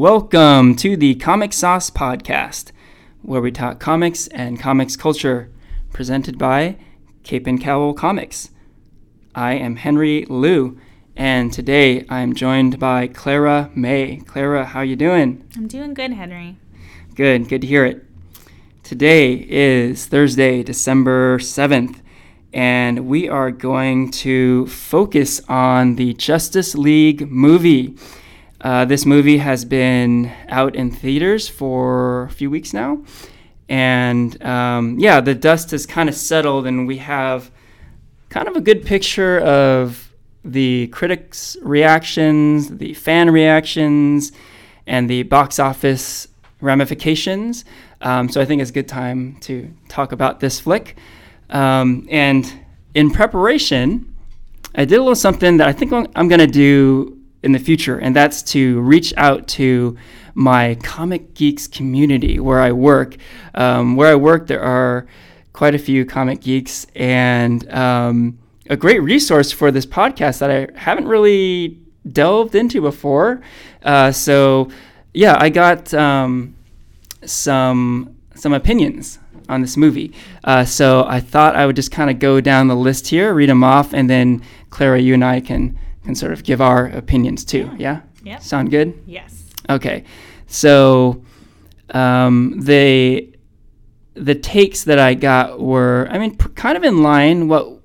welcome to the Comic Sauce Podcast, where we talk comics and comics culture, presented by Cape and Cowl Comics. I am Henry Liu, and today I am joined by Clara May. Clara, how you doing? I'm doing good, Henry. Good, good to hear it. Today is Thursday, December 7th, and we are going to focus on the Justice League movie. Uh, this movie has been out in theaters for a few weeks now. And um, yeah, the dust has kind of settled, and we have kind of a good picture of the critics' reactions, the fan reactions, and the box office ramifications. Um, so I think it's a good time to talk about this flick. Um, and in preparation, I did a little something that I think I'm going to do in the future, and that's to reach out to my comic geeks community where I work. Um, where I work, there are quite a few comic geeks, and um, a great resource for this podcast that I haven't really delved into before. Uh, so, yeah, I got um, some some opinions on this movie. Uh, so I thought I would just kind of go down the list here, read them off, and then Clara, you and I can can sort of give our opinions too. Yeah. Yeah. Sound good? Yes. Okay. So um, the the takes that I got were, I mean, pr- kind of in line what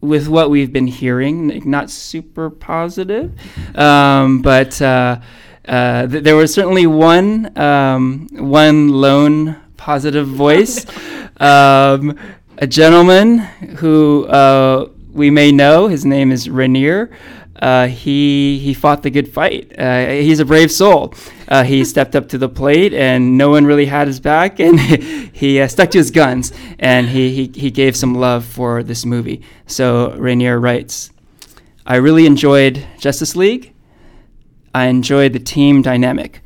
with what we've been hearing. like, Not super positive, um, but. Uh, uh, th- there was certainly one um, one lone positive voice, um, a gentleman who uh, we may know. His name is Rainier. Uh, he he fought the good fight. Uh, he's a brave soul. Uh, he stepped up to the plate, and no one really had his back, and he uh, stuck to his guns, and he, he he gave some love for this movie. So Rainier writes, "I really enjoyed Justice League." I enjoyed the team dynamic.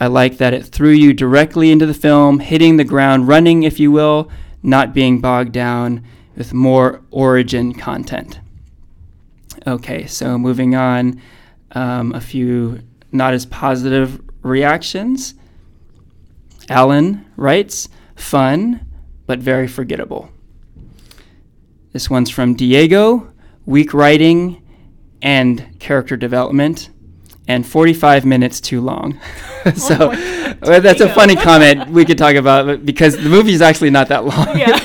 I like that it threw you directly into the film, hitting the ground running, if you will, not being bogged down with more origin content. Okay, so moving on, um, a few not as positive reactions. Alan writes, fun, but very forgettable. This one's from Diego, weak writing and character development and 45 minutes too long. so Oh well, that's a funny comment we could talk about but- because the movie is actually not that long. Yeah.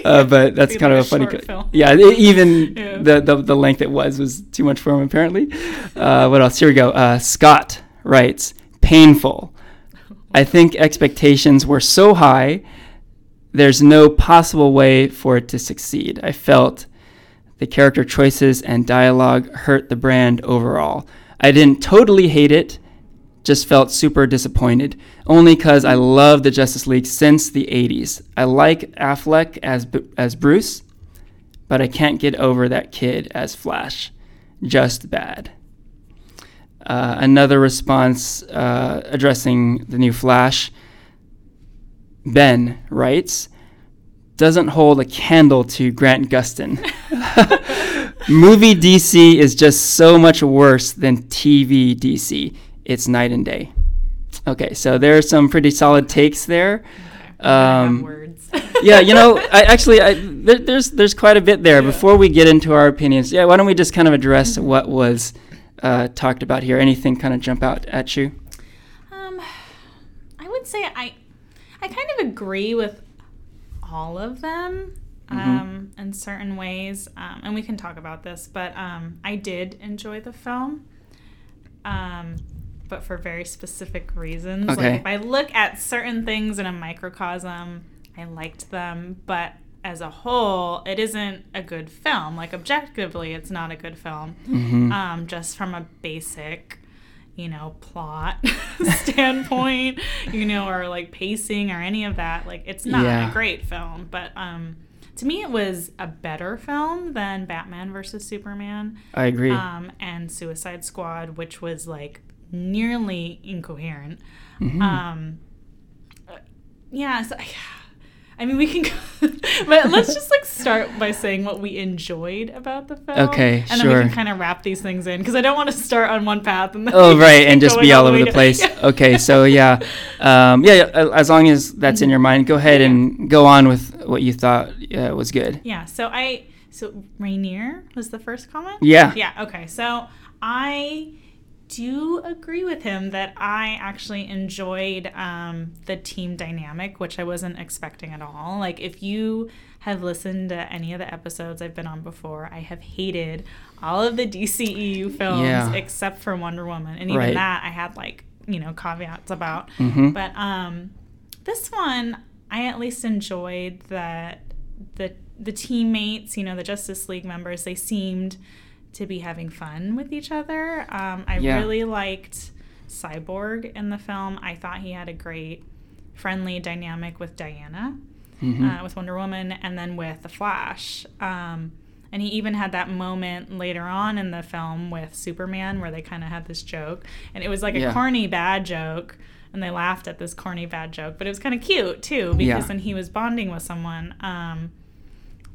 uh, but that's kind like of a funny. co-. Yeah, even Yeah. The, the the length it was was too much for him apparently. Uh, what else? Here we go. Uh, Scott writes, painful. I think expectations were so high. There's no possible way for it to succeed. I felt the character choices and dialogue hurt the brand overall. I didn't totally hate it, just felt super disappointed. Only because I love the Justice League since the 80s. I like Affleck as, as Bruce, but I can't get over that kid as Flash. Just bad. Uh, another response uh, addressing the new Flash. Ben writes, doesn't hold a candle to Grant Gustin. Movie DC is just so much worse than TV DC. It's night and day. Okay, so there are some pretty solid takes there. Um, words. yeah, you know, I actually I, there, there's there's quite a bit there. Yeah. Before we get into our opinions, yeah, why don't we just kind of address what was uh, talked about here? Anything kind of jump out at you? um, I would say I, I kind of agree with all of them. Um, in certain ways, um, and we can talk about this, but um, I did enjoy the film, um, but for very specific reasons. Okay. Like if I look at certain things in a microcosm, I liked them, but as a whole, it isn't a good film. Like objectively, it's not a good film. Mhm. Um, just from a basic, you know, plot standpoint, you know, or like pacing or any of that. Like it's not Yeah. a great film, but um, to me, it was a better film than Batman versus Superman I agree. um, and Suicide Squad, which was like nearly incoherent. Mhm. Um, yeah, so, I mean, we can. Go but let's just like start by saying what we enjoyed about the film. Okay, and sure. then we can kind of wrap these things in because I don't want to start on one path and then Oh right, and just be all over way the place. Yeah. Okay, so yeah, um, yeah. yeah, As long as that's in your mind, go ahead and go on with what you thought uh, was good. Yeah. So I so Rainier was the first comment. Yeah. Yeah. Okay. So I do agree with him that I actually enjoyed um, the team dynamic, which I wasn't expecting at all. Like, if you have listened to any of the episodes I've been on before, I have hated all of the DCEU films Yeah. except for Wonder Woman, and even Right. that I had like you know caveats about. Mhm. But um, this one I at least enjoyed that the the teammates, you know, the Justice League members, they seemed to be having fun with each other. Um, I Yeah. really liked Cyborg in the film. I thought he had a great friendly dynamic with Diana, Mhm. uh, with Wonder Woman, and then with the Flash. Um, and he even had that moment later on in the film with Superman where they kind of had this joke, and it was like a corny bad joke, and they laughed at this corny bad joke, but it was kind of cute too because Yeah. then he was bonding with someone. Um,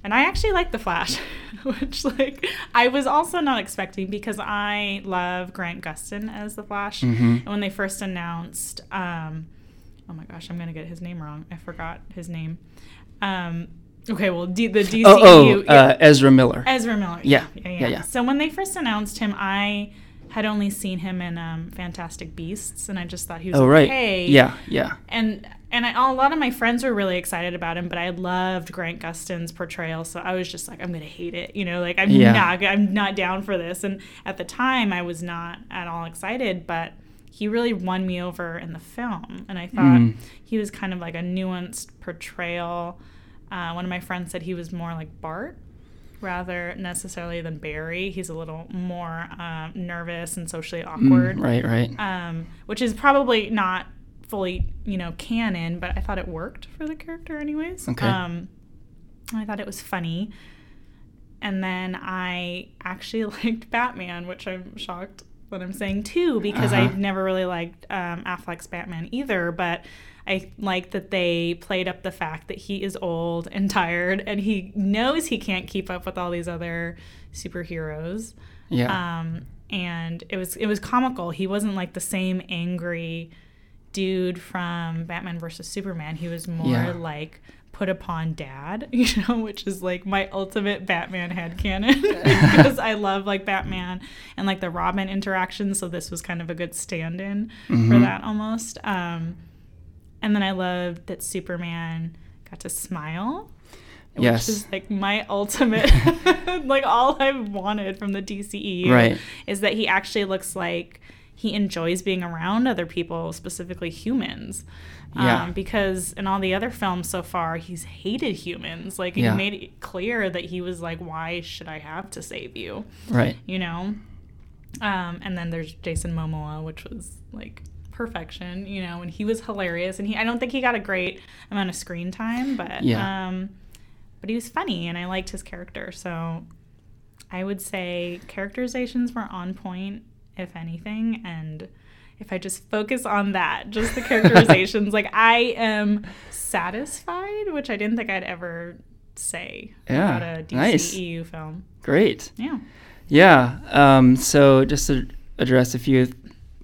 and I actually like the Flash, which like I was also not expecting because I love Grant Gustin as the Flash. Mhm. And when they first announced, um, oh my gosh, I'm gonna get his name wrong. I forgot his name. Um, okay, well, D- the DCU. Oh, oh, yeah. uh, Ezra Miller. Ezra Miller. Yeah, Yeah, yeah, yeah. So when they first announced him, I had only seen him in um, Fantastic Beasts, and I just thought he was Oh right. Yeah, yeah. And and I, a lot of my friends were really excited about him, but I loved Grant Gustin's portrayal, so I was just like, I'm gonna hate it, you know, like I'm Yeah. not, I'm not down for this. And at the time, I was not at all excited, but he really won me over in the film, and I thought Mm. he was kind of like a nuanced portrayal. Uh, one of my friends said he was more like Bart rather necessarily than Barry. He's a little more um, nervous and socially awkward Mm, right, right. um, which is probably not fully, you know, canon, but I thought it worked for the character anyways. Okay. Um, I thought it was funny. And then I actually liked Batman, which I'm shocked that I'm saying too, because Uh-huh. I've never really liked um, Affleck's Batman either. But I like that they played up the fact that he is old and tired, and he knows he can't keep up with all these other superheroes Yeah. um, and it was it was comical. He wasn't like the same angry dude from Batman versus Superman. He was more Yeah. like put upon dad, you know, which is like my ultimate Batman headcanon because I love like Batman and like the Robin interaction. So this was kind of a good stand-in for Mhm. that almost. Um, and then I loved that Superman got to smile Yes. which is like my ultimate like all I've wanted from the DCEU Right. is that he actually looks like he enjoys being around other people, specifically humans. Yeah. Um, because in all the other films so far, he's hated humans. Like Yeah. he made it clear that he was like, "Why should I have to save you?" Right. You know. Um, and then there's Jason Momoa, which was like perfection. You know, and he was hilarious. And he, I don't think he got a great amount of screen time, but Yeah. um, but he was funny, and I liked his character. So I would say characterizations were on point, if anything, and if I just focus on that, just the characterizations, like I am satisfied, which I didn't think I'd ever say Yeah, about a nice. DCEU film. Great. Yeah. Yeah. Um, so just to address a few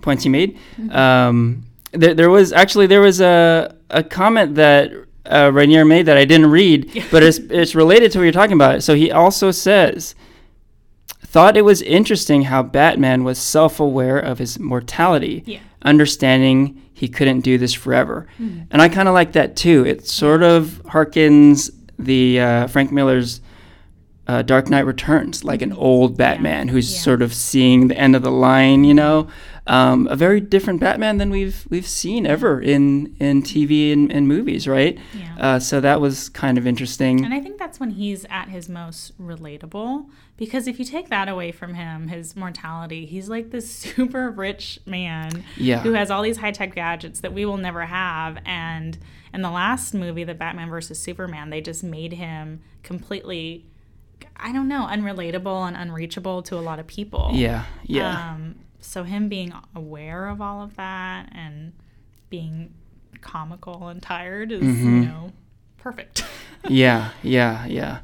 points you made, Mm-hmm. um, there, there was actually there was a, a comment that uh, Rainier made that I didn't read, but it's it's related to what you're talking about. So he also says, thought it was interesting how Batman was self-aware of his mortality, Yeah. understanding he couldn't do this forever, Mm-hmm. and I kind of like that too. It sort of harkens the uh, Frank Miller's uh, Dark Knight Returns, like an old Batman who's Yeah. sort of seeing the end of the line. You know, um, a very different Batman than we've we've seen ever in in TV and, and movies, right? Yeah. Uh, so that was kind of interesting. And I think that's when he's at his most relatable because if you take that away from him, his mortality, he's like this super rich man Yeah. who has all these high tech gadgets that we will never have. And in the last movie, the Batman versus Superman, they just made him completely, I don't know, unrelatable and unreachable to a lot of people. yeah, yeah, Um, so him being aware of all of that and being comical and tired is, Mhm. you know, perfect. yeah, yeah, yeah,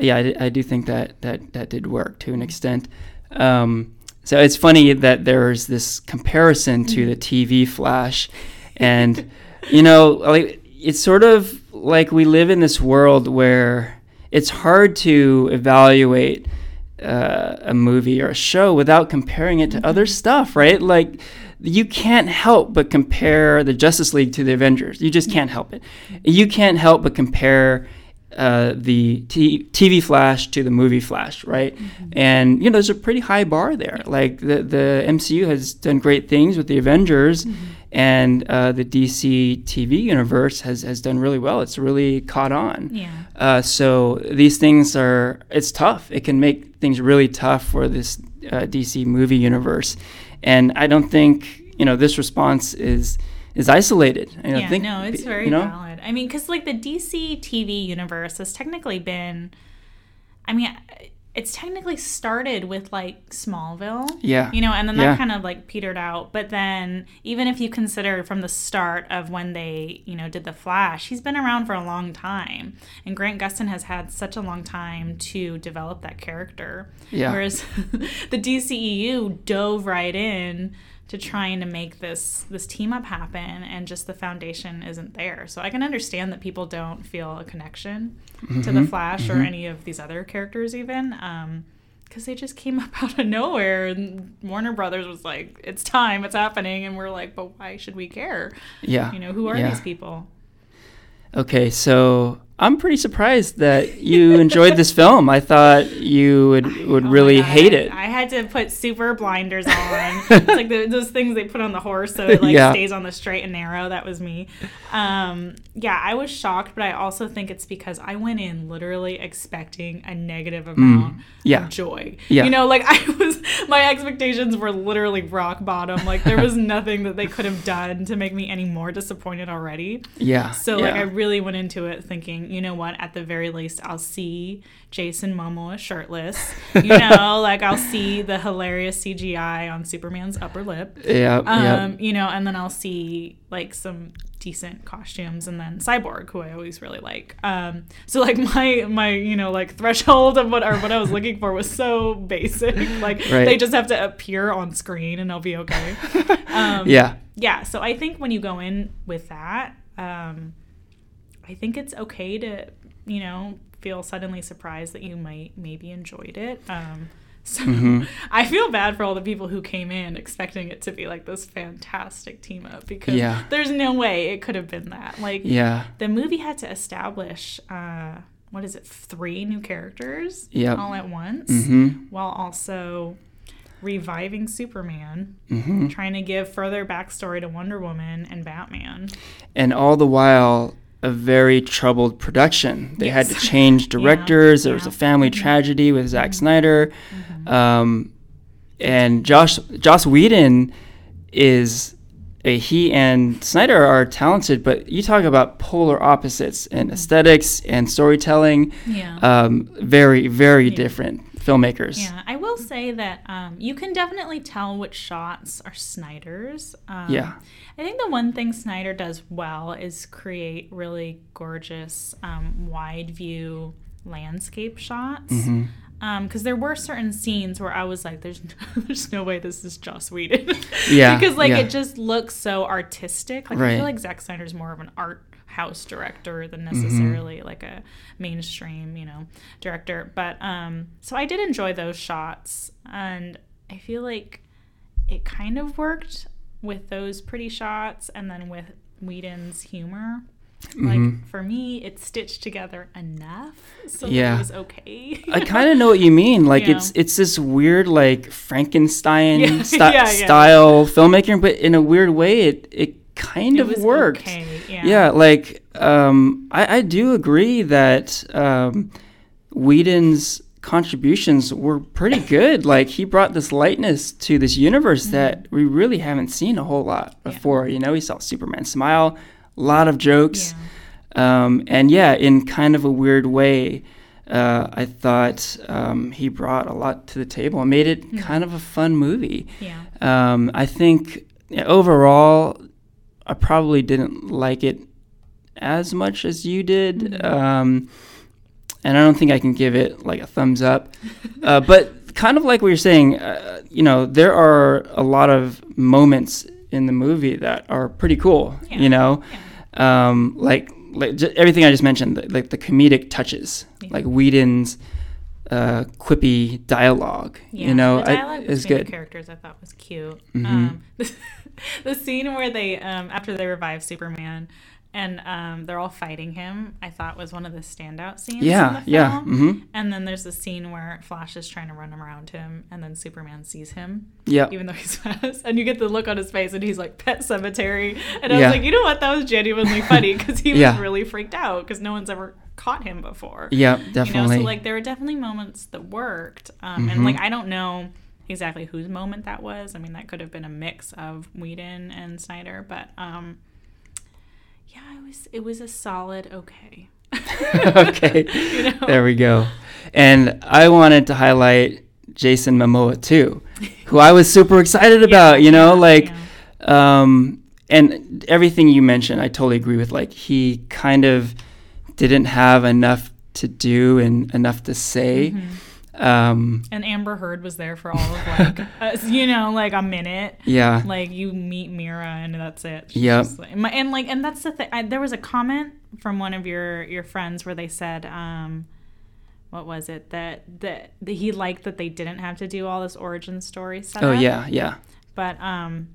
yeah. I, I, do think that that that did work to an extent. Um, so it's funny that there's this comparison to the TV Flash, and you know, like it's sort of like we live in this world where it's hard to evaluate uh, a movie or a show without comparing it to other mm-hmm. stuff, right? Like you can't help but compare the Justice League to the Avengers. You just can't help it. You can't help but compare uh, the t- TV Flash to the movie Flash, right? Mm-hmm. And you know, there's a pretty high bar there. Like the the MCU has done great things with the Avengers, mm-hmm. and uh, the DC TV universe has has done really well. It's really caught on. Yeah. Uh, so these things are it's tough. It can make things really tough for this uh, DC movie universe, and I don't think you know this response is is isolated. I yeah, think, no, it's very you know? I mean, because like the DC TV universe has technically been, I mean, it's technically started with like Smallville. Yeah. You know, and then that yeah. kind of like petered out. But then even if you consider from the start of when they, you know, did the Flash, he's been around for a long time. And Grant Gustin has had such a long time to develop that character. Yeah. Whereas the DCEU dove right in to trying to make this this team up happen and just the foundation isn't there so i can understand that people don't feel a connection mm-hmm. to the flash mm-hmm. or any of these other characters even um because they just came up out of nowhere and warner brothers was like it's time it's happening and we're like but why should we care yeah you know who are yeah. these people okay so I'm pretty surprised that you enjoyed this film. I thought you would would oh really hate it. I had to put super blinders on. it's like the, those things they put on the horse so it like yeah. stays on the straight and narrow. That was me. Um, yeah, I was shocked, but I also think it's because I went in literally expecting a negative mm. amount mm, yeah. of joy. Yeah. You know, like I was my expectations were literally rock bottom. Like there was nothing that they could have done to make me any more disappointed already. Yeah. So like I really went into it thinking you know what, at the very least, I'll see Jason Momoa shirtless. You know, like I'll see the hilarious CGI on Superman's upper lip. Yeah. Um, yep. you know, and then I'll see like some decent costumes and then cyborg who i always really like um so like my my you know like threshold of what or what i was looking for was so basic like right. they just have to appear on screen and i'll be okay um yeah yeah so i think when you go in with that um I think it's okay to, you know, feel suddenly surprised that you might maybe enjoyed it. Um, so mm-hmm. I feel bad for all the people who came in expecting it to be like this fantastic team up because yeah. there's no way it could have been that. Like, yeah, the movie had to establish. Uh, what is it? Three new characters yep. all at once, mm-hmm. while also reviving Superman, mm-hmm. trying to give further backstory to Wonder Woman and Batman, and all the while a very troubled production. They yes. had to change directors. yeah. There was a family mm-hmm. tragedy with Zack mm-hmm. Snyder, mm-hmm. um, and Josh Joss Whedon is a, he and Snyder are talented, but you talk about polar opposites in mm-hmm. aesthetics and storytelling. Yeah. Um, very very yeah. different filmmakers. Yeah, I will say that um, you can definitely tell which shots are Snyder's. Um, yeah. I think the one thing Snyder does well is create really gorgeous um, wide view landscape shots. Mm-hmm because um, there were certain scenes where I was like, "There's, no, there's no way this is Joss Whedon." yeah, because like yeah. it just looks so artistic. Like right. I feel like Zack Snyder's more of an art house director than mm-hmm. necessarily mm-hmm. like a mainstream, you know, director. But um, so I did enjoy those shots, and I feel like it kind of worked with those pretty shots, and then with Whedon's humor. Mm-hmm. Like for me, it's stitched together enough so yeah. it was okay. I kind of know what you mean. Like it's it's this weird like Frankenstein yeah. yeah, style filmmaking, but in a weird way, it it kind it of worked. Okay, yeah. yeah, like um, I, I do agree that um, Whedon's contributions were pretty good. like he brought this lightness to this universe mm-hmm. that we really haven't seen a whole lot before. You know, we saw Superman smile, lot of jokes, yeah. Um, and yeah, in kind of a weird way. Uh, I thought um, he brought a lot to the table and made it mm-hmm. kind of a fun movie. Yeah. Um, I think overall, I probably didn't like it as much as you did. Um, and I don't think I can give it like a thumbs up. Uh, but kind of like what you're saying, uh, you know, there are a lot of moments in the movie that are pretty cool. Yeah. You know, um, like like j- everything I just mentioned, the- like the comedic touches, Yeah. like Whedon's uh, quippy dialogue. Yeah, you know, the I- dialogue is between good. The characters I thought was cute. Mhm. Um, the scene where they, um, after they revive Superman, and um, they're all fighting him, I thought was one of the standout scenes. Yeah, in the yeah. film. hmm And then there's a scene where Flash is trying to run around him, and then Superman sees him, Yeah. even though he's fast. And you get the look on his face, and he's like, Pet Sematary. And I Yeah. was like, you know what? That was genuinely funny because he was really freaked out because no one's ever caught him before. Yeah, You know, definitely. so like there were definitely moments that worked, um, and Mhm. like I don't know exactly whose moment that was. I mean, that could have been a mix of Whedon and Snyder, but um, yeah, it was it was a solid okay. okay. You know? There we go. And I wanted to highlight Jason Momoa too, who I was super excited about, you know, Yeah, like yeah. um and everything you mentioned, I totally agree with like he kind of didn't have enough to do and enough to say. Mhm. Um And Amber Heard was there for all of like uh, you know like a minute. yeah. Like you meet Mera and that's it. Yep. like- and like and that's the thing. I, there was a comment from one of your your friends where they said, um, what was it that that, that he liked that they didn't have to do all this origin story stuff. Oh yeah, yeah. But um,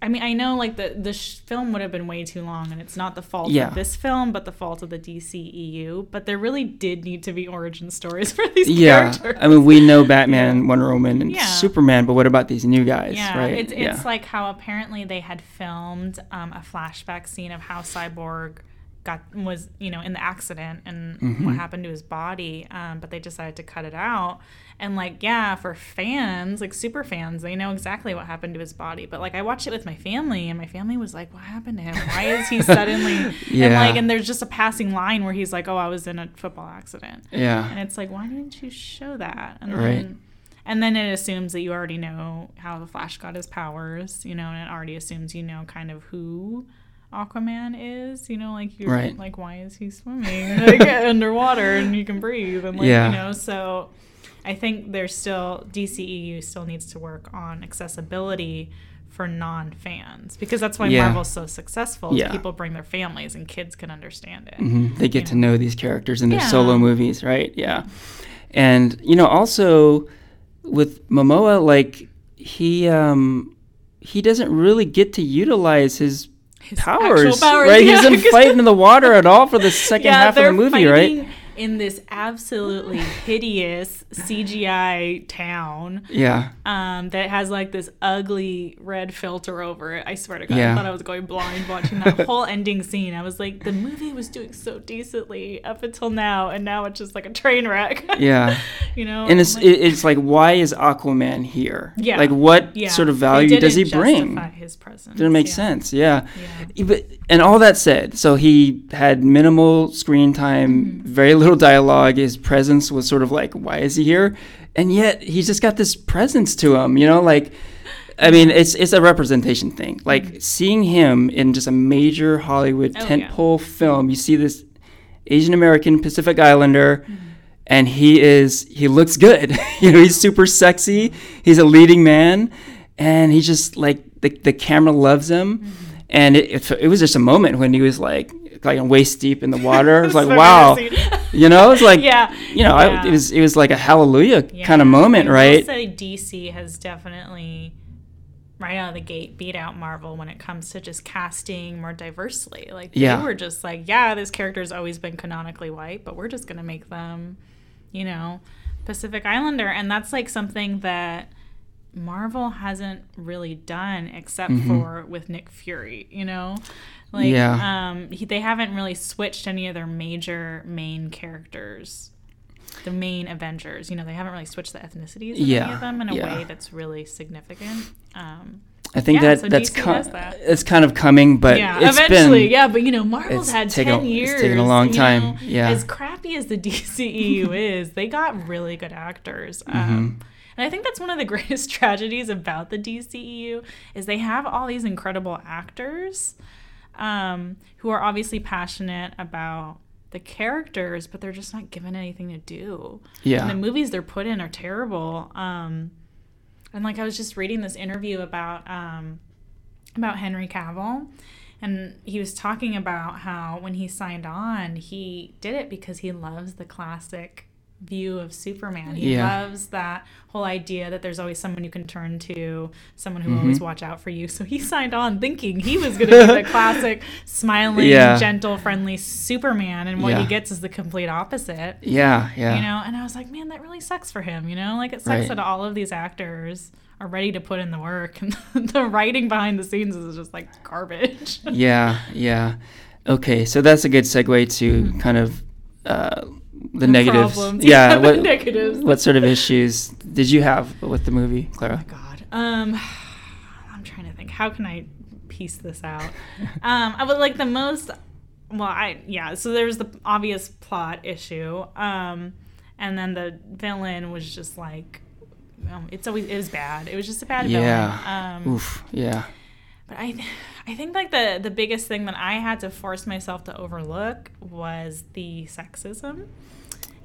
I mean, I know like the the sh- film would have been way too long, and it's not the fault Yeah. of this film, but the fault of the DCEU. But there really did need to be origin stories for these Yeah. characters. I mean, we know Batman, Wonder Woman, and Yeah. Superman, but what about these new guys, Yeah, right? it's, it's yeah. like how apparently they had filmed um, a flashback scene of how Cyborg got was you know in the accident and Mm-hmm. what happened to his body, um, but they decided to cut it out. And like yeah, for fans like super fans, they know exactly what happened to his body. But like I watched it with my family, and my family was like, "What happened to him? Why is he suddenly?" And Yeah. like, and there's just a passing line where he's like, "Oh, I was in a football accident." yeah. And it's like, why didn't you show that? And Right. then and then it assumes that you already know how the Flash got his powers, you know, and it already assumes you know kind of who Aquaman is, you know, like you're Right. like why is he swimming like underwater and you can breathe and like Yeah. you know, so I think there's still DCEU still needs to work on accessibility for non-fans because that's why Yeah. Marvel's so successful. Yeah. People bring their families and kids can understand it. hmm They get to Yeah. know these characters in their Yeah. solo movies, right? Yeah. And you know, also with Momoa, like he um he doesn't really get to utilize his His powers, powers, right? yeah, he doesn't 'cause- fight in the water at all for the second half of the movie, right? In this absolutely hideous CGI town Yeah. um, that has like this ugly red filter over it. I swear to God, Yeah. I thought I was going blind watching that whole ending scene. I was like, the movie was doing so decently up until now, and now it's just like a train wreck. Yeah. you know, And it's like, it's like why is Aquaman here? Yeah. Like what yeah, sort of value does he bring? His presence. Doesn't make yeah. sense. Yeah. Yeah. But, and all that said, so he had minimal screen time, Mm-hmm. very little dialogue. His presence was sort of like, why is he here? And yet he's just got this presence to him, you know, like. I mean, it's it's a representation thing. Like seeing him in just a major Hollywood Mm-hmm. Oh, yeah. tentpole film, you see this Asian American Pacific Islander, Mm-hmm. and he is he looks good. you know, he's super sexy. He's a leading man, and he just like the the camera loves him. Mm-hmm. And it, it it was just a moment when he was like like waist deep in the water. It was like wow, you know, it's like yeah. you know, I, it was it was like a hallelujah kind of moment, right? I right? say DC has definitely, right out of the gate, beat out Marvel when it comes to just casting more diversely. Like they Yeah. were just like, yeah, this character's always been canonically white, but we're just gonna make them, you know, Pacific Islander, and that's like something that. Marvel hasn't really done except mm-hmm. for with Nick Fury, you know? Like Mm-hmm. Yeah. um he, they haven't really switched any of their major main characters the main Avengers. You know, they haven't really switched the ethnicities of any Yeah, of them in a yeah. way that's really significant. Um, I think Yeah, that so that's DC co- does that. it's kind of coming, but yeah, eventually, been yeah. But you know, Marvel's had taken a- ten it's years. taken a long time, know? yeah. As crappy as the DCEU is, they got really good actors. Mm-hmm. Um, and I think that's one of the greatest tragedies about the DCEU is they have all these incredible actors. Um, who are obviously passionate about the characters, but they're just not given anything to do. Yeah. And the movies they're put in are terrible. Um, and like I was just reading this interview about um, about Henry Cavill, and he was talking about how when he signed on, he did it because he loves the classic view of Superman. He Yeah. loves that whole idea that there's always someone you can turn to, someone who will Mm-hmm. always watch out for you. So he signed on thinking he was going to be the classic smiling, Yeah. gentle, friendly Superman, and what Yeah. he gets is the complete opposite. Yeah, yeah. You know, and I was like, man, that really sucks for him. You know, like it sucks Right. that all of these actors are ready to put in the work, and the writing behind the scenes is just like garbage. Yeah, yeah. Okay, so that's a good segue to kind of uh, the, negatives. Problems. Yeah, the what, negatives. what sort of issues did you have with the movie, Clara? God. Um, I'm trying to think. How can I piece this out? um, I would like the most. Well, I yeah. So there's the obvious plot issue. Um, and then the villain was just like, um, it's always it was bad. It was just a bad Yeah. villain. Um, Oof. Yeah. But I, I think like the the biggest thing that I had to force myself to overlook was the sexism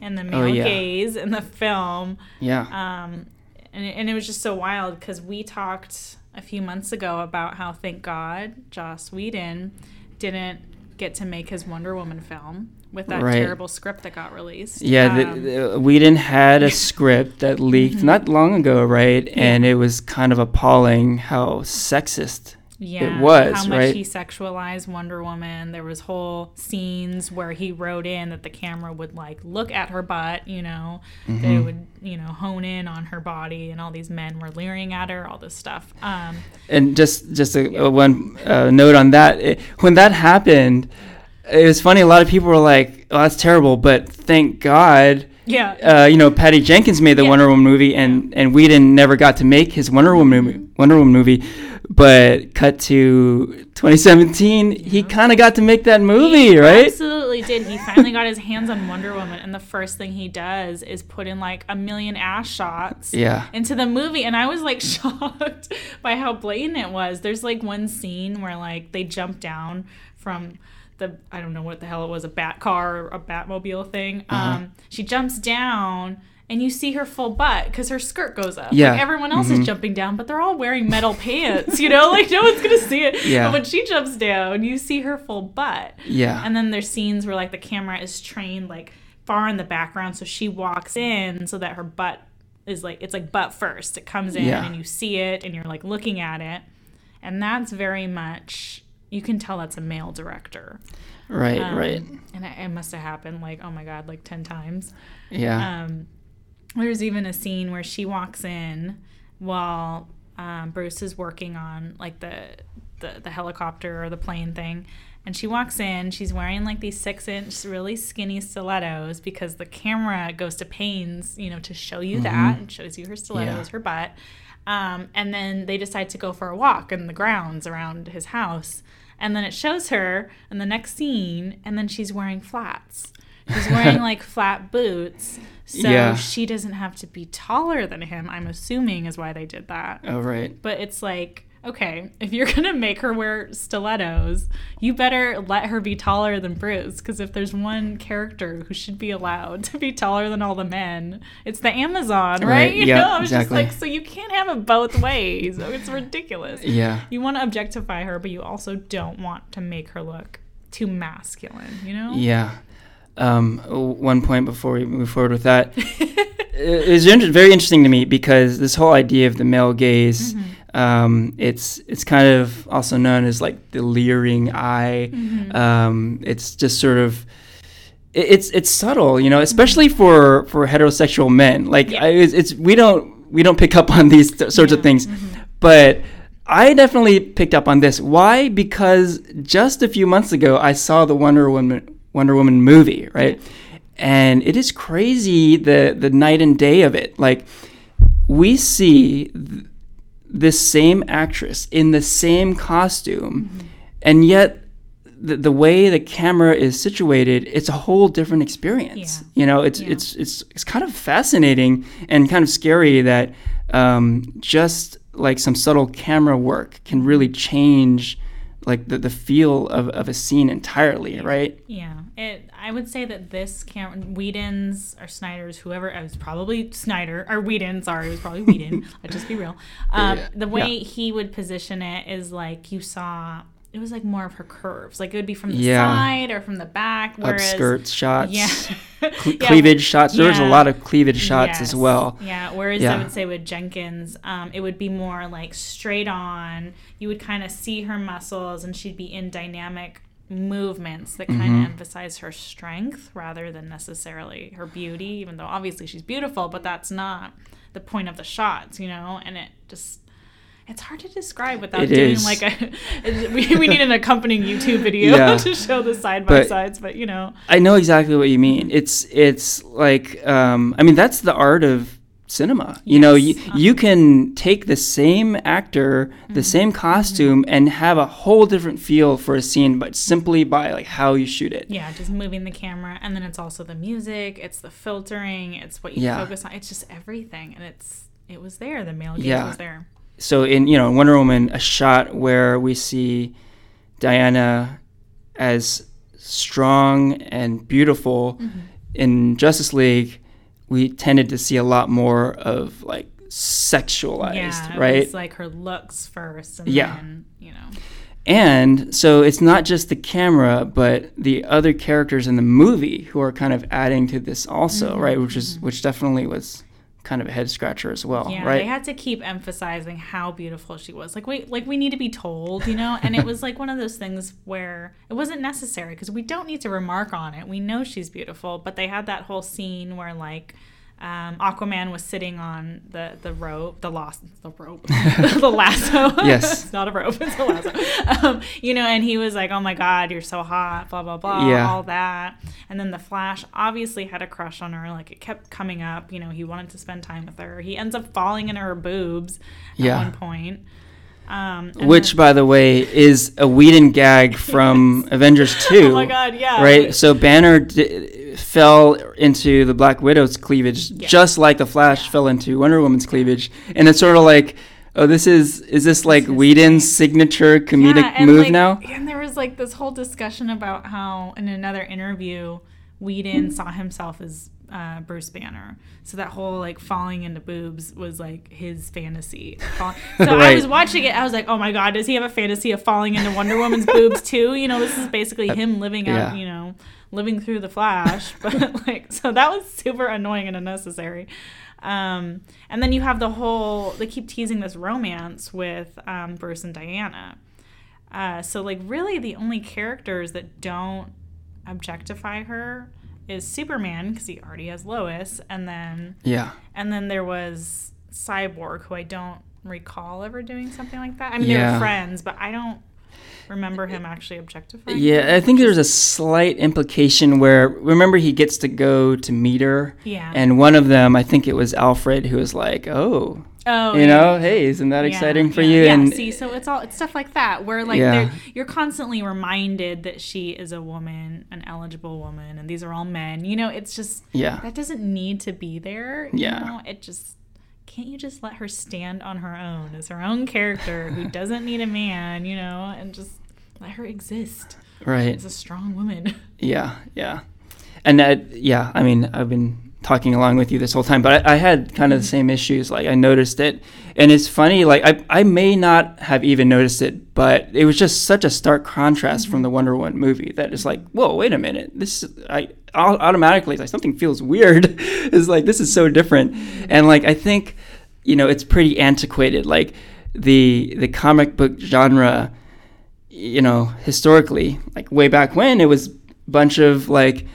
and the male Oh, yeah. gaze in the film. Yeah. Um, and it, and it was just so wild because we talked a few months ago about how thank God Joss Whedon didn't get to make his Wonder Woman film with that Right. terrible script that got released. Yeah, the, Um, the, Whedon had a script that leaked Mm-hmm. not long ago, right? And it was kind of appalling how sexist. Yeah, was, how much right? he sexualized Wonder Woman. There was whole scenes where he wrote in that the camera would like look at her butt, you know, Mm-hmm. they would you know hone in on her body, and all these men were leering at her, all this stuff. Um, And just just a, a one uh, note on that, it, when that happened, it was funny. A lot of people were like, "Oh, that's terrible," but thank God. Yeah, Uh, you know, Patty Jenkins made the Yeah. Wonder Woman movie, and and Whedon never got to make his Wonder Woman movie, Wonder Woman movie. But cut to 2017, he kind of got to make that movie, right? Absolutely did. He finally got his hands on Wonder Woman, and the first thing he does is put in like a million ass shots Yeah. into the movie. And I was like shocked by how blatant it was. There's like one scene where like they jump down from the I don't know what the hell it was, a bat car or a Batmobile thing. Uh-huh. Um, she jumps down. And you see her full butt because her skirt goes up. Yeah. Like everyone else is jumping down, but they're all wearing metal pants, you know? Like no one's gonna see it. Yeah. But when she jumps down, you see her full butt. Yeah. And then there's scenes where like the camera is trained like far in the background, so she walks in so that her butt is like it's like butt first. It comes in Yeah. and you see it and you're like looking at it, and that's very much you can tell that's a male director. Right. Um, right. And it, it must have happened like oh my god like ten times. Yeah. Um, there's even a scene where she walks in while um, Bruce is working on like the, the the helicopter or the plane thing, and she walks in. She's wearing like these six inch, really skinny stilettos because the camera goes to pains, you know, to show you that and shows you her stilettos, Yeah. her butt. Um, and then they decide to go for a walk in the grounds around his house. And then it shows her in the next scene, and then she's wearing flats. She's wearing like flat boots. So Yeah. she doesn't have to be taller than him, I'm assuming is why they did that. oh, right. But it's like, okay, if you're going to make her wear stilettos, you better let her be taller than Bruce. Because if there's one character who should be allowed to be taller than all the men, it's the Amazon, right? Right, You yeah, know, I was exactly. just like, so you can't have it both ways. It's ridiculous. Yeah. You want to objectify her, but you also don't want to make her look too masculine, you know? Yeah. Um, one point before we move forward with that, it was very interesting to me because this whole idea of the male gaze, um, it's it's kind of also known as like the leering eye. Um, it's just sort of it- it's it's subtle, you know, especially for for heterosexual men. Like Yeah. I, it's, it's we don't we don't pick up on these th- sorts of Yeah. things, but I definitely picked up on this. Why? Because just a few months ago, I saw the Wonder Woman Wonder Woman movie, right? And it is crazy the the night and day of it. Like we see th- this same actress in the same costume, and yet the, the way the camera is situated, it's a whole different experience. Yeah. You know, it's Yeah. it's it's it's kind of fascinating and kind of scary that um, just like some subtle camera work can really change like the, the feel of, of a scene entirely, right? Yeah, it. I would say that this camera, Whedon's or Snyder's, whoever it was probably Snyder or Whedon. Sorry, it was probably Whedon. Let's just be real. Um, Yeah. The way Yeah. he would position it is like you saw. It was like more of her curves. Like it would be from the Yeah. side or from the back. Whereas, Upskirt shots, Yeah. cle- cleavage shots. There was a lot of cleavage shots as well. Yeah. Whereas. I would say with Jenkins, um, it would be more like straight on. You would kind of see her muscles, and she'd be in dynamic movements that kind of Mm-hmm. emphasize her strength rather than necessarily her beauty. Even though obviously she's beautiful, but that's not the point of the shots, you know. And it just. It's hard to describe without It doing is. like a. we, we need an accompanying YouTube video Yeah. to show the side by sides, but you know, I know exactly what you mean. It's it's like um, I mean that's the art of cinema. You know, you uh-huh. you can take the same actor, Mm-hmm. the same costume, and have a whole different feel for a scene, but simply by like how you shoot it. Yeah, just moving the camera, and then it's also the music, it's the filtering, it's what you Yeah. focus on. It's just everything, and it's it was there. The male gaze Yeah. was there. So in you know Wonder Woman, a shot where we see Diana as strong and beautiful. Mm-hmm. In Justice League, we tended to see a lot more of like sexualized, yeah, right? was like her looks first, and Yeah. then you know, And so it's not just the camera, but the other characters in the movie who are kind of adding to this also, Mm-hmm, right? Which is which definitely was kind of a head scratcher as well, yeah, right? they had to keep emphasizing how beautiful she was. Like we like we need to be told, you know. And it was like one of those things where it wasn't necessary because we don't need to remark on it. We know she's beautiful, but they had that whole scene where like. Um, Aquaman was sitting on the the rope, the lost the rope, the lasso. Yes. it's not a rope, it's a lasso. Um, you know, and he was like, "Oh my God, you're so hot," blah blah blah, Yeah. all that. And then the Flash obviously had a crush on her. Like it kept coming up. You know, he wanted to spend time with her. He ends up falling in her boobs at Yeah. one point. Um, Which, then- by the way, is a Whedon gag from Avengers 2. oh my God, yeah, Right? So Banner d- fell into the Black Widow's cleavage just like the Flash fell into Wonder Woman's cleavage. And it's sort of like, oh, this is, is this like is Whedon's signature comedic Yeah, move like, now? And there was like this whole discussion about how in another interview, Whedon saw himself as uh, Bruce Banner. So that whole like falling into boobs was like his fantasy. So I was watching it. I was like, oh my god, does he have a fantasy of falling into Wonder Woman's boobs too? You know, this is basically him living out. yeah. You know, living through the Flash. But like, so that was super annoying and unnecessary. Um, and then you have the whole they keep teasing this romance with um, Bruce and Diana. Uh, so like really the only characters that don't objectify her is Superman because he already has Lois, and then Yeah. and then there was Cyborg who I don't recall ever doing something like that. I mean they Yeah. were friends, but I don't remember him actually objectifying. her. Yeah, I think there's a slight implication where remember he gets to go to meet her, Yeah. and one of them, I think it was Alfred, who was like, "Oh, Oh, you yeah. know, hey, isn't that Yeah, exciting for yeah, you?" Yeah, and see, so it's all it's stuff like that where like you're constantly reminded that she is a woman, an eligible woman, and these are all men. You know, it's just yeah, that doesn't need to be there. You Yeah. know? it just can't you just let her stand on her own as her own character who doesn't need a man, you know, and just let her exist? Right, as a strong woman. yeah, yeah, and that, yeah, I mean, I've been talking along with you this whole time, but I, I had kind of the same issues. Like I noticed it, and it's funny. Like I, I may not have even noticed it, but it was just such a stark contrast from mm-hmm. the Wonder Woman movie that it's like, whoa, wait a minute, this I automatically it's like something feels weird. it's like this is so different, and like I think, you know, it's pretty antiquated. Like the the comic book genre, you know, historically, like way back when, it was a bunch of like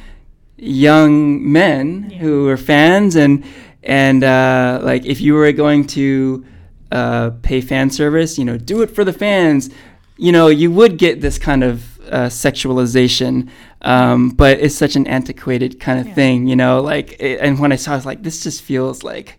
young men Yeah. who were fans and and uh, like if you were going to uh, pay fan service, you know, do it for the fans. You know, you would get this kind of uh, sexualization, um, but it's such an antiquated kind of Yeah. thing, you know. Like, it, and when I saw, it, I was like, this just feels like,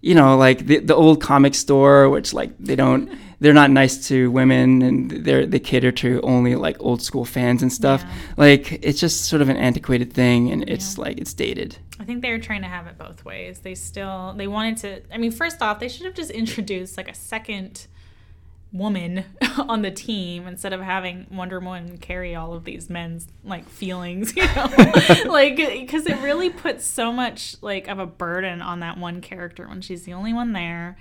you know, like the the old comic store, which like they don't, they're not nice to women, and they're they cater to only like old school fans and stuff. Yeah. Like, it's just sort of an antiquated thing, and it's Yeah. like it's dated. I think they were trying to have it both ways. They still they wanted to. I mean, first off, they should have just introduced like a second woman on the team instead of having Wonder Woman carry all of these men's like feelings, you know, like because it really puts so much like of a burden on that one character when she's the only one there.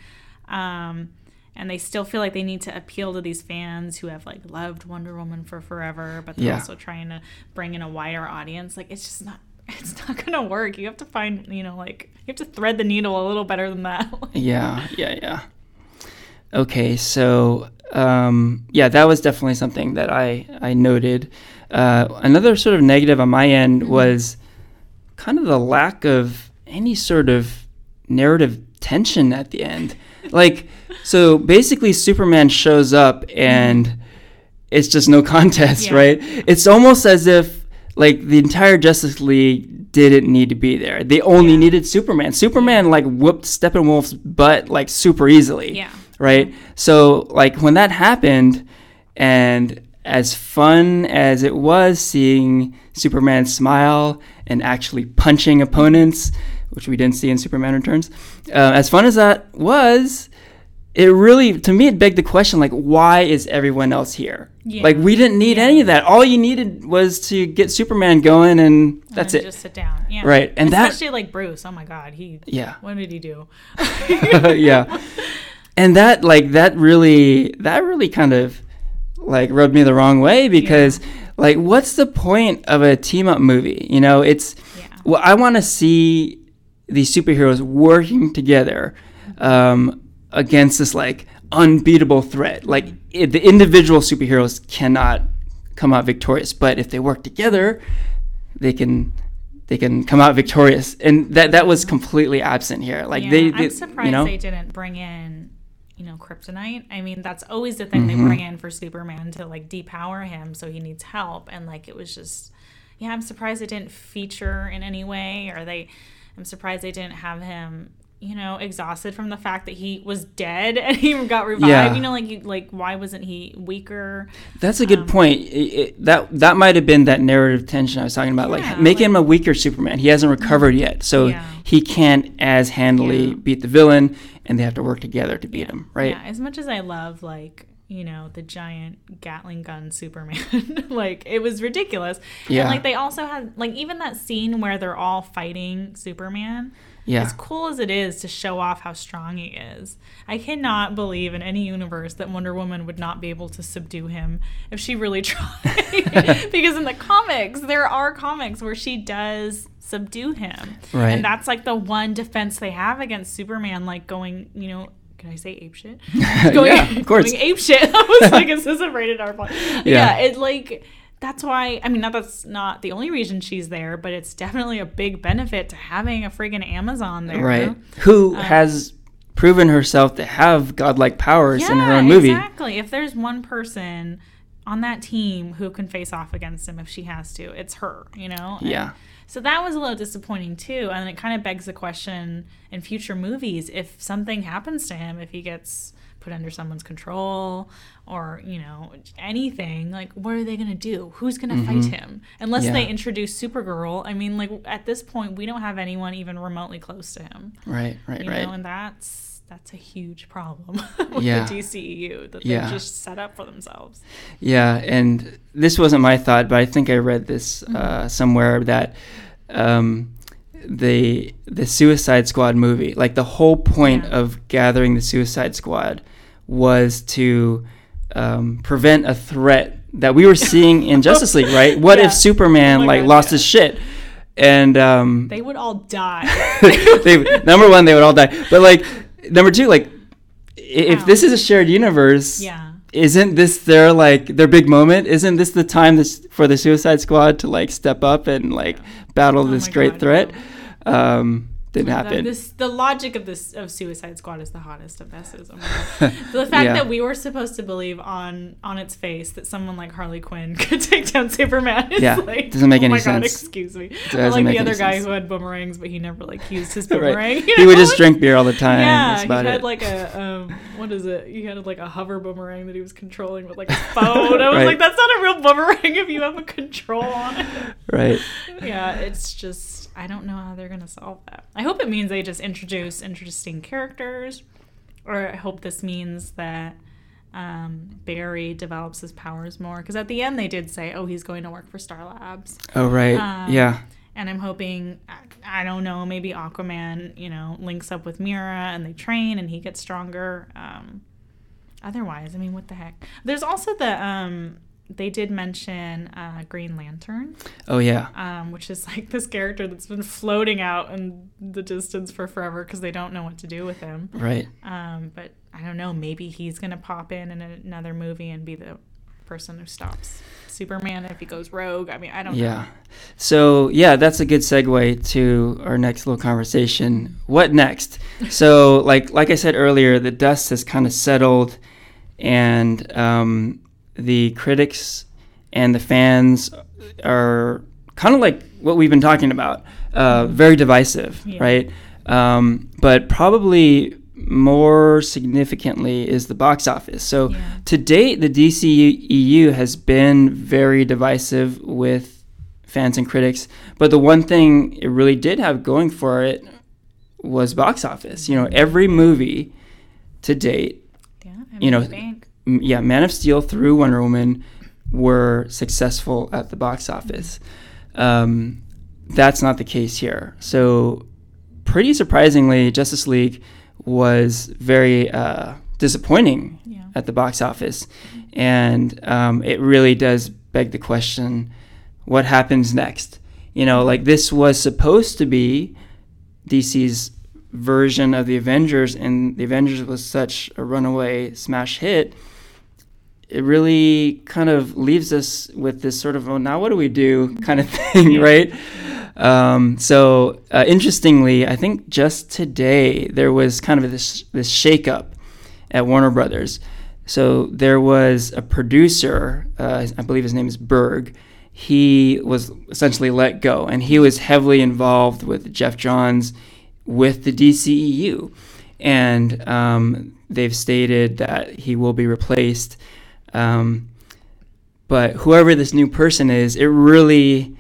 Um, and they still feel like they need to appeal to these fans who have like loved Wonder Woman for forever, but they're Yeah. also trying to bring in a wider audience. Like it's just not it's not gonna work. You have to find you know like you have to thread the needle a little better than that. Yeah, yeah, yeah. Okay, so um, yeah, that was definitely something that I I noted. Uh, another sort of negative on my end was kind of the lack of any sort of narrative tension at the end. Like, so basically, Superman shows up and it's just no contest, Yeah. right? It's almost as if like the entire Justice League didn't need to be there. They only Yeah. needed Superman. Superman like whooped Steppenwolf's butt like super easily. Yeah. Right? So like when that happened and as fun as it was seeing Superman smile and actually punching opponents, which we didn't see in Superman Returns, uh, as fun as that was, it really to me it begged the question like why is everyone else here Yeah. like we didn't need any of that all you needed was to get superman going and that's and it Just sit down. Yeah. Right, and that- especially like Bruce. Oh my God, he. yeah What did he do? yeah and that like that really that really kind of like rubbed me the wrong way because like what's the point of a team up movie you know it's Yeah. well i want to see these superheroes working together um, against this like unbeatable threat like i the individual superheroes cannot come out victorious but if they work together they can they can come out victorious and that that was completely absent here like yeah, they, I'm surprised you know they didn't bring in, you know, kryptonite. I mean, that's always the thing Mm-hmm. they bring in for Superman to like depower him, so he needs help. And like, it was just, yeah, I'm surprised it didn't feature in any way, or they, I'm surprised they didn't have him, you know, exhausted from the fact that he was dead and he got revived. Yeah. You know, like, you, like why wasn't he weaker? That's a good Um, point. It, it, that that might have been that narrative tension I was talking about. Yeah, like make like- him a weaker Superman. He hasn't recovered yet, so Yeah. he can't as handily beat the villain, and they have to work together to beat him, right? Yeah, as much as I love like you know the giant Gatling gun Superman, like it was ridiculous. Yeah. And like they also had like even that scene where they're all fighting Superman. Yeah. As cool as it is to show off how strong he is, I cannot believe in any universe that Wonder Woman would not be able to subdue him if she really tried. because in the comics, there are comics where she does subdue him. Right. And that's like the one defense they have against Superman, like going, you know, can I say ape shit? Yeah, of course. Going ape shit. I was like, is this a rated R plot? Yeah. Yeah. it like that's why I mean not that's not the only reason she's there, but it's definitely a big benefit to having a friggin' Amazon there. right. Who Uh, has proven herself to have godlike powers in her own movie? Exactly. If there's one person on that team who can face off against him if she has to, it's her, you know? And Yeah. So that was a little disappointing too. And it kind of begs the question in future movies if something happens to him, if he gets put under someone's control or, you know, anything, like what are they going to do? Who's going to fight him? Unless Mm-hmm. Yeah. they introduce Supergirl. I mean, like at this point, we don't have anyone even remotely close to him. Right. Right. You right. know, and that's that's a huge problem with Yeah. the DCEU that Yeah. they've just set up for themselves. Yeah, and this wasn't my thought, but I think I read this uh, somewhere that um, the the Suicide Squad movie, like the whole point Yeah. of gathering the Suicide Squad, was to um, prevent a threat that we were seeing in Justice League. Right? What if Superman Oh like God, lost his shit? And um, They would all die. they, number one, they would all die. But like number two, like if Wow. this is a shared universe, yeah. isn't this their like their big moment? Isn't this the time this, for the Suicide Squad to like step up and like battle Oh this great God, threat? Um, didn't happen. this, the logic of this of Suicide Squad is the hottest of S's. Oh the fact Yeah. that we were supposed to believe on on its face that someone like Harley Quinn could take down Superman is Yeah, like doesn't make oh any my God, sense. excuse me. Or like the other guy sense. who had boomerangs, but he never like used his right. boomerang. you He would just drink beer all the time. Yeah, he had it. like a um, what is it? He had like a hover boomerang that he was controlling with like a phone. I was Right. like, that's not a real boomerang if you have a control on it. right. yeah, it's just I don't know how they're gonna solve that. I hope it means they just introduce interesting characters, or I hope this means that um, Barry develops his powers more. Because at the end, they did say, oh, he's going to work for Star Labs. Oh, right. Um, yeah. And I'm hoping, I- don't know, maybe Aquaman, you know, links up with Mera and they train and he gets stronger. Um, otherwise, I mean, what the heck? There's also the, um, they did mention uh, Green Lantern, Oh, yeah. um, which is like this character that's been floating out in the distance for forever because they don't know what to do with him. Right. Um, but I don't know, maybe he's going to pop in in another movie and be the person who stops Superman if he goes rogue. I mean, I don't know. Yeah. So, yeah, that's a good segue to our next little conversation. What next? so, like like I said earlier, the dust has kind of settled and um, the critics and the fans are kind of like what we've been talking about, uh, very divisive, Yeah. right? Um, but probably more significantly is the box office. So Yeah. to date, the DCEU has been very divisive with fans and critics. But the one thing it really did have going for it was box office. You know, every movie to date Yeah, I You know, bank. Yeah, Man of Steel through Wonder Woman were successful at the box office. Um, that's not the case here. So, pretty surprisingly, Justice League was very uh, disappointing Yeah. at the box office, and um, it really does beg the question: what happens next? You know, like this was supposed to be DC's version of the Avengers, and the Avengers was such a runaway smash hit. It really kind of leaves us with this sort of, oh, now what do we do kind of thing, right? Um, so uh, interestingly, I think just today there was kind of this this shakeup at Warner Brothers. So there was a producer, uh, I believe his name is Berg. He was essentially let go, and he was heavily involved with Geoff Johns with the DCEU, and um, they've stated that he will be replaced. Um, but whoever this new person is, it really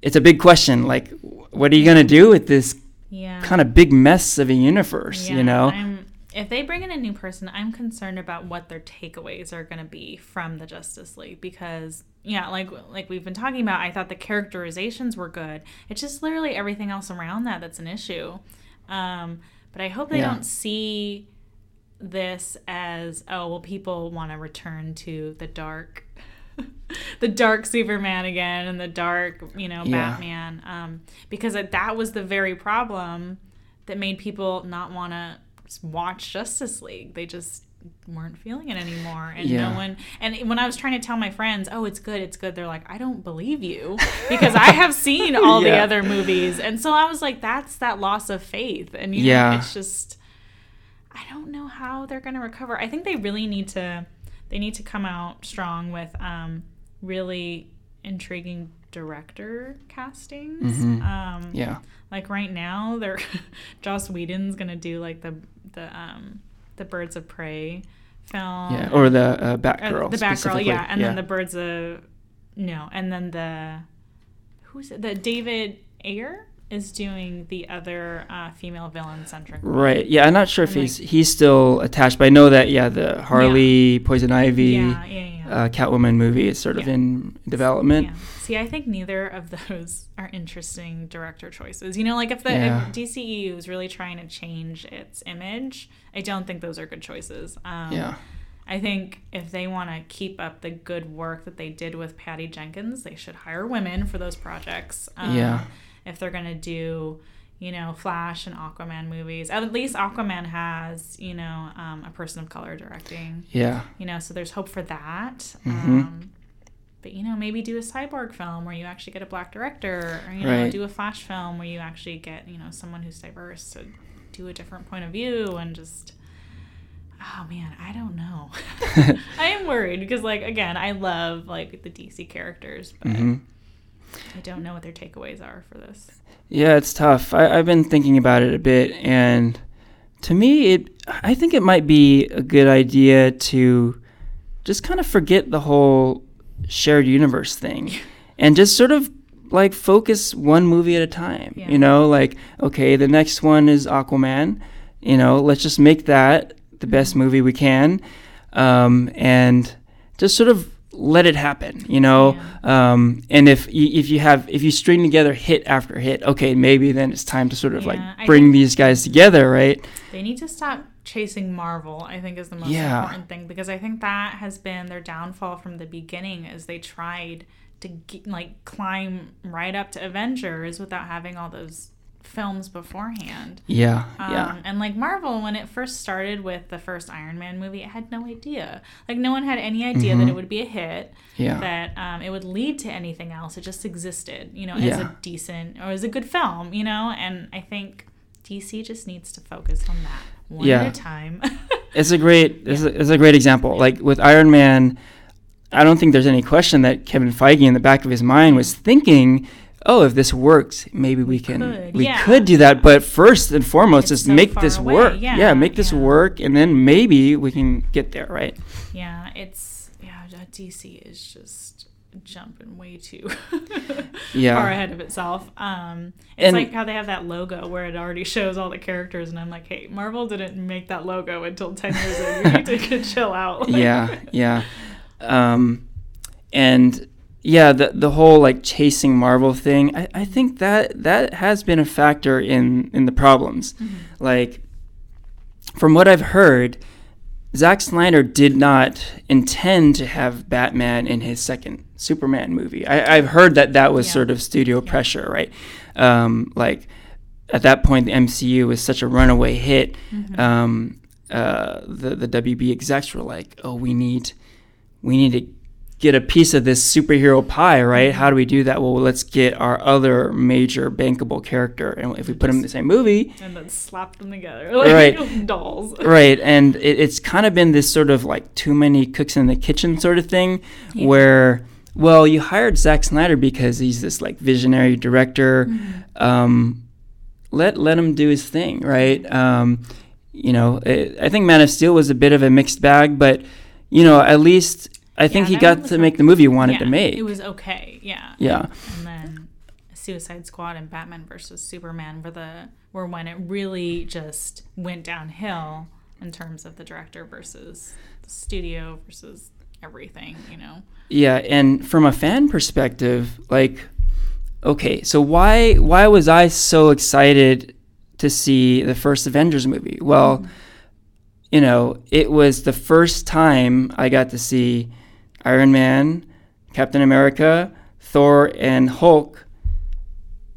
it's a big question. Like, what are you gonna do with this Yeah. kind of big mess of a universe? Yeah, you know? I'm, if they bring in a new person, I'm concerned about what their takeaways are going to be from the Justice League because yeah, like like we've been talking about, I thought the characterizations were good. It's just literally everything else around that that's an issue. Um, but I hope they Yeah. don't see this as oh well people want to return to the dark the dark superman again and the dark you know Yeah. batman um, because that was the very problem that made people not want to watch justice league they just weren't feeling it anymore and Yeah. no one and when i was trying to tell my friends oh it's good it's good they're like i don't believe you because i have seen all the other movies and so i was like that's that loss of faith and you Yeah. know it's just I don't know how they're going to recover. I think they really need to they need to come out strong with um, really intriguing director castings. Mhm. Um, yeah. Like right now, they're Joss Whedon's going to do like the the um, the Birds of Prey film. Yeah. Or the uh, Batgirl. the Batgirl, yeah, and then the Birds of no, and then the who's it? The David Ayer is doing the other uh, female villain centric. Right. Yeah. I'm not sure if like- he's he's still attached, but I know that yeah, the Harley, Poison Ivy, Yeah, yeah, yeah. uh, Catwoman movie is sort of in development. Yeah. See, I think neither of those are interesting director choices. You know, like if the Yeah. if DCEU is really trying to change its image, I don't think those are good choices. Um, Yeah. I think if they want to keep up the good work that they did with Patty Jenkins, they should hire women for those projects. Um, Yeah. If they're going to do, you know, Flash and Aquaman movies, at least Aquaman has, you know, um, a person of color directing. Yeah. you know so there's hope for that. Mhm. um, but you know maybe do a cyborg film where you actually get a black director or you know do a flash film where you actually get you know someone who's diverse to do a different point of view and just oh man i don't know. I am worried because like again i love like the dc characters but hmm i don't know what their takeaways are for this Yeah, it's tough. I, I've been thinking about it a bit, and to me, it I think it might be a good idea to just kind of forget the whole shared universe thing, and just sort of like focus one movie at a time. Yeah. You know, like okay, the next one is Aquaman. You know, let's just make that the best movie we can. um, and just sort of let it happen, you know. Um, and if you, if you have if you string together hit after hit, okay, maybe then it's time to sort of Yeah, like bring these guys together, right? They need to stop chasing Marvel, I think is the most Yeah. important thing because I think that has been their downfall from the beginning as they tried to ge- like climb right up to Avengers without having all those films beforehand. Yeah, Um, yeah, And like Marvel, when it first started with the first Iron Man movie, it had no idea. Like no one had any idea Mm-hmm. that it would be a hit, yeah, that um, it would lead to anything else. It just existed, you know, as Yeah. a decent or as a good film, you know. And I think DC just needs to focus on that one Yeah. at a time. it's a great it's, a, it's a great example. Like with Iron Man, I don't think there's any question that Kevin Feige in the back of his mind was thinking. Oh, if this works, maybe we can could, we yeah. could do that. But first and foremost, It's is so make this away, work. yeah, make this yeah. work, and then maybe we can get there, right? yeah, it's yeah, DC is just jumping way too Yeah. far ahead of itself. Um, it's And- like how they have that logo where it already shows all the characters, and I'm like, hey, Marvel didn't make that logo until ten years ago. You need to chill out. yeah, yeah. Um, and yeah, the the whole like chasing Marvel thing, I, I think that that has been a factor in in the problems. Like from what I've heard, Zack Snyder did not intend to have Batman in his second Superman movie. I, I've heard that that was Yeah. sort of studio pressure, right? Um, like at that point, the MCU was such a runaway hit. Um, uh, the the WB execs were like, "Oh, we need we need to get a piece of this superhero pie, right? How do we do that? Well, let's get our other major bankable character, and if we put him in the same movie, and then slap them together like Right. dolls. right? And it, it's kind of been this sort of like too many cooks in the kitchen sort of thing, where well, you hired Zack Snyder because he's this like visionary director. Um, let let him do his thing, right? Um, you know, it, I think Man of Steel was a bit of a mixed bag, but you know, at least I think he got to make the movie he wanted to make. It was okay, yeah. yeah, And then Suicide Squad and Batman versus Superman were the were when it really just went downhill in terms of the director versus the studio versus everything, you know. yeah. And from a fan perspective, like, okay, so why why was I so excited to see the first Avengers movie? Well, mm-hmm. you know, it was the first time I got to see Iron Man, Captain America, Thor, and Hulk,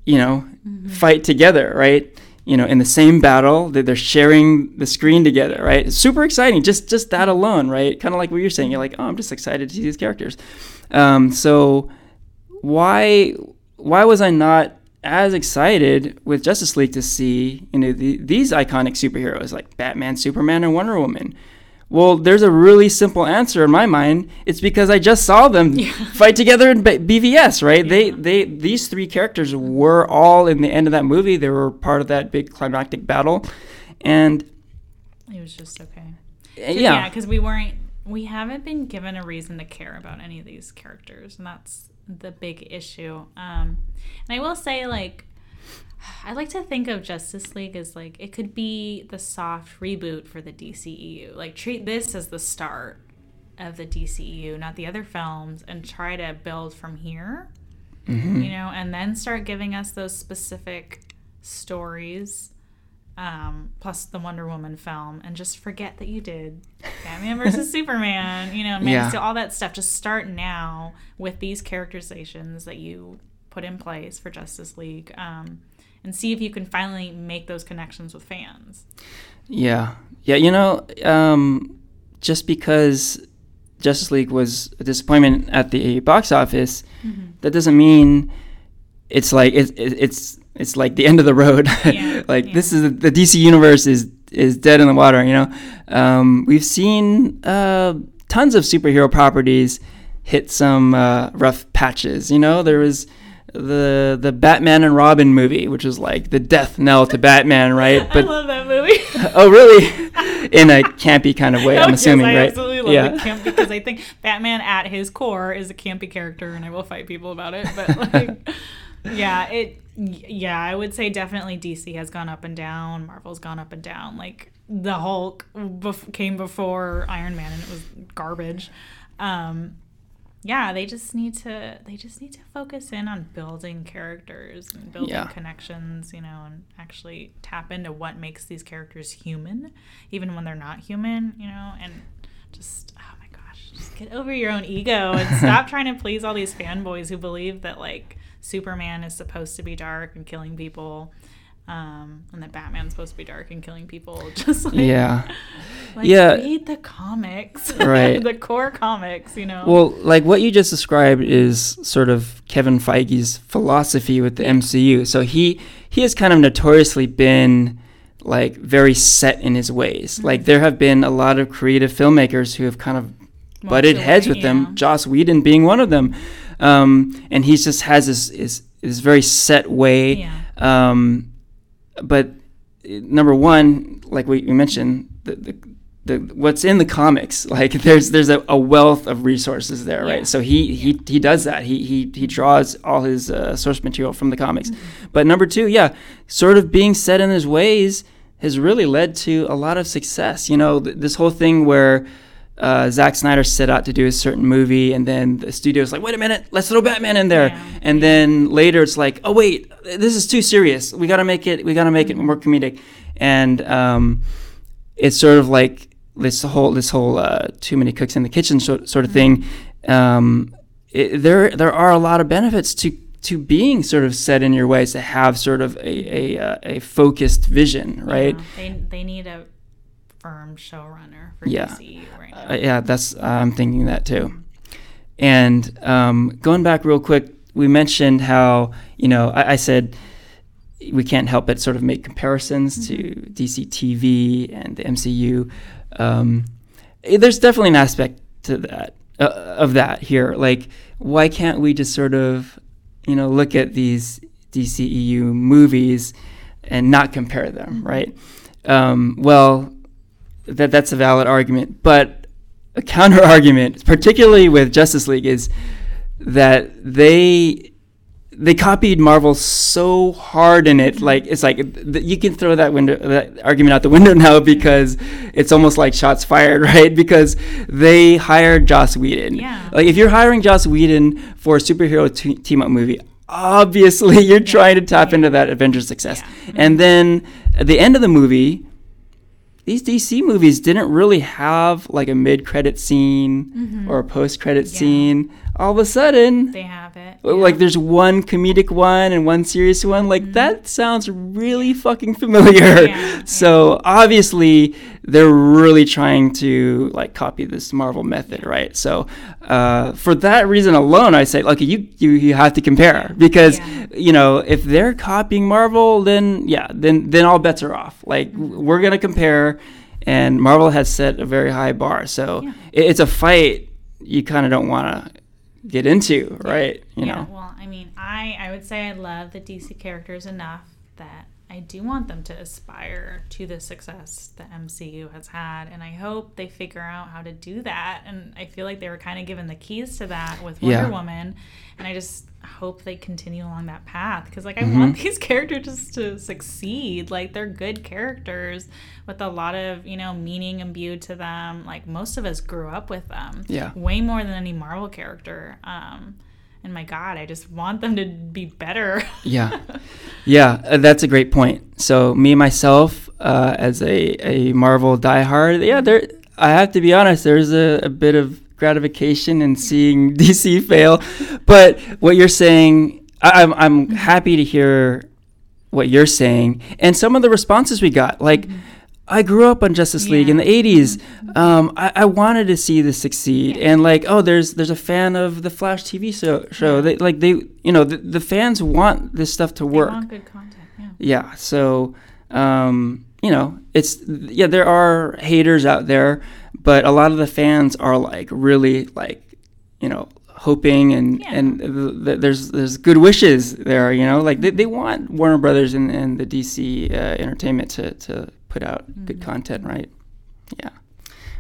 you know, fight together, right? You know, in the same battle, that they're sharing the screen together, right? It's super exciting. Just just that alone, right? Kind of like what you're saying. You're like, oh, I'm just excited to see these characters. Um, so why why was I not as excited with Justice League to see you know the, these iconic superheroes like Batman, Superman, and Wonder Woman? Well, there's a really simple answer in my mind. It's because I just saw them fight together in B- BVS, right? They they these three characters were all in the end of that movie. They were part of that big climactic battle, and It was just okay. uh, Yeah, yeah, because we weren't we haven't been given a reason to care about any of these characters, and that's the big issue. Um, and I will say, like, I like to think of Justice League as like it could be the soft reboot for the DCEU. Like, treat this as the start of the DCEU, not the other films, and try to build from here. Mm-hmm. You know, and then start giving us those specific stories um, plus the Wonder Woman film, and just forget that you did Batman versus Superman, you know, Man Yeah. Steel, all that stuff. Just start now with these characterizations that you put in place for Justice League, um, and see if you can finally make those connections with fans. Yeah, yeah. You know, um, just because Justice League was a disappointment at the box office, that doesn't mean it's like it, it, it's it's like the end of the road. Yeah, like yeah. this is the DC universe is is dead in the water. You know, um, we've seen uh, tons of superhero properties hit some uh, rough patches. You know, there was the the Batman and Robin movie, which is like the death knell to Batman, right? But, I love that movie. Oh, really? In a campy kind of way, I'm Yes, assuming, I right? absolutely love yeah. the camp because I think Batman at his core is a campy character, and I will fight people about it. But like, yeah, it. Yeah, I would say definitely DC has gone up and down. Marvel's gone up and down. Like the Hulk bef- came before Iron Man and it was garbage. Um, yeah, they just need to they just need to focus in on building characters and building Yeah. connections, you know, and actually tap into what makes these characters human, even when they're not human, you know, and just oh my gosh, just get over your own ego and stop trying to please all these fanboys who believe that like Superman is supposed to be dark and killing people. Um, and that Batman's supposed to be dark and killing people. Just like, Yeah. like Yeah. read the comics, Right. the core comics, you know. Well, like what you just described is sort of Kevin Feige's philosophy with the MCU. So he he has kind of notoriously been like very set in his ways. Mm-hmm. Like there have been a lot of creative filmmakers who have kind of butted heads with them. Joss Whedon being one of them, um, and he just has this this, this very set way. Yeah. Um, but number one, like we, we mentioned, the, the, the what's in the comics, like there's there's a, a wealth of resources there, Yeah. right? So he, he he does that. He he he draws all his uh, source material from the comics. Mm-hmm. But number two, yeah, sort of being set in his ways has really led to a lot of success. You know, th- this whole thing where. Uh, Zack Snyder set out to do a certain movie, and then the studio's like, "Wait a minute, let's throw Batman in there." Yeah. And then later, it's like, "Oh wait, this is too serious. We got to make it. We got to make it more comedic." And um, it's sort of like this whole this whole uh, too many cooks in the kitchen sort, sort of thing. Um, it, there there are a lot of benefits to to being sort of set in your ways to have sort of a a, uh, a focused vision, right? Yeah, they they need a firm showrunner for Yeah. DC right now. Uh, yeah, that's I'm thinking that too. And um, going back real quick, we mentioned how you know I, I said we can't help but sort of make comparisons to DC TV and the MCU. Um, eh, there's definitely an aspect to that uh, of that here. Like, why can't we just sort of you know look at these DCEU movies and not compare them, right? Um, well, that that's a valid argument, but a counter argument, particularly with Justice League, is that they they copied Marvel so hard in it. Like it's like th- you can throw that window that argument out the window now because it's almost like shots fired, right? Because they hired Joss Whedon. Yeah. Like if you're hiring Joss Whedon for a superhero t- team up movie. Obviously, you're trying to tap into that Avengers success. Yeah. And then at the end of the movie, these DC movies didn't really have like a mid-credit scene or a post-credit Mm-hmm. Yeah. scene. All of a sudden, They have it. yeah. like there's one comedic one and one serious one. Like that sounds really fucking familiar. Mm-hmm. Yeah, So obviously they're really trying to like copy this Marvel method, right? So uh, for that reason alone, I say, okay, you you, you have to compare because you know if they're copying Marvel, then yeah, then then all bets are off. Like w- we're gonna compare, and Marvel has set a very high bar. So it, it's a fight you kind of don't want to get into, right? You yeah, know. well, I mean, I I would say I love the DC characters enough that I do want them to aspire to the success the MCU has had, and I hope they figure out how to do that. And I feel like they were kind of given the keys to that with Wonder Yeah. Woman, and I just hope they continue along that path because like I Mm-hmm. want these characters just to succeed. Like they're good characters with a lot of you know meaning imbued to them. Like most of us grew up with them Yeah. way more than any Marvel character. Um, and my God, I just want them to be better. Yeah, yeah, uh, that's a great point. So me myself, uh, as a, a Marvel diehard, yeah, there. I have to be honest. There's a, a bit of gratification in seeing DC fail, but what you're saying, I, I'm I'm happy to hear what you're saying and some of the responses we got. Like, I grew up on Justice League in the '80s. Um, I, I wanted to see this succeed, and like, oh, there's there's a fan of the Flash TV show. Show they like they, you know, the, the fans want this stuff to They work. want good content. Yeah. Yeah. So, um, you know, it's yeah, there are haters out there, but a lot of the fans are like really like, you know, hoping and Yeah. and th- th- there's there's good wishes there. You know, like they, they want Warner Brothers and, and the DC uh, Entertainment to to put out good content, right? Yeah.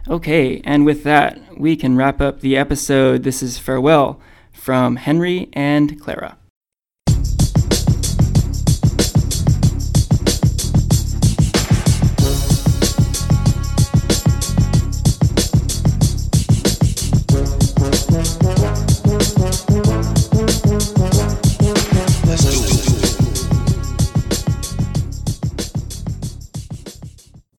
Okay, and with that, we can wrap up the episode. This is farewell from Henry and Clara.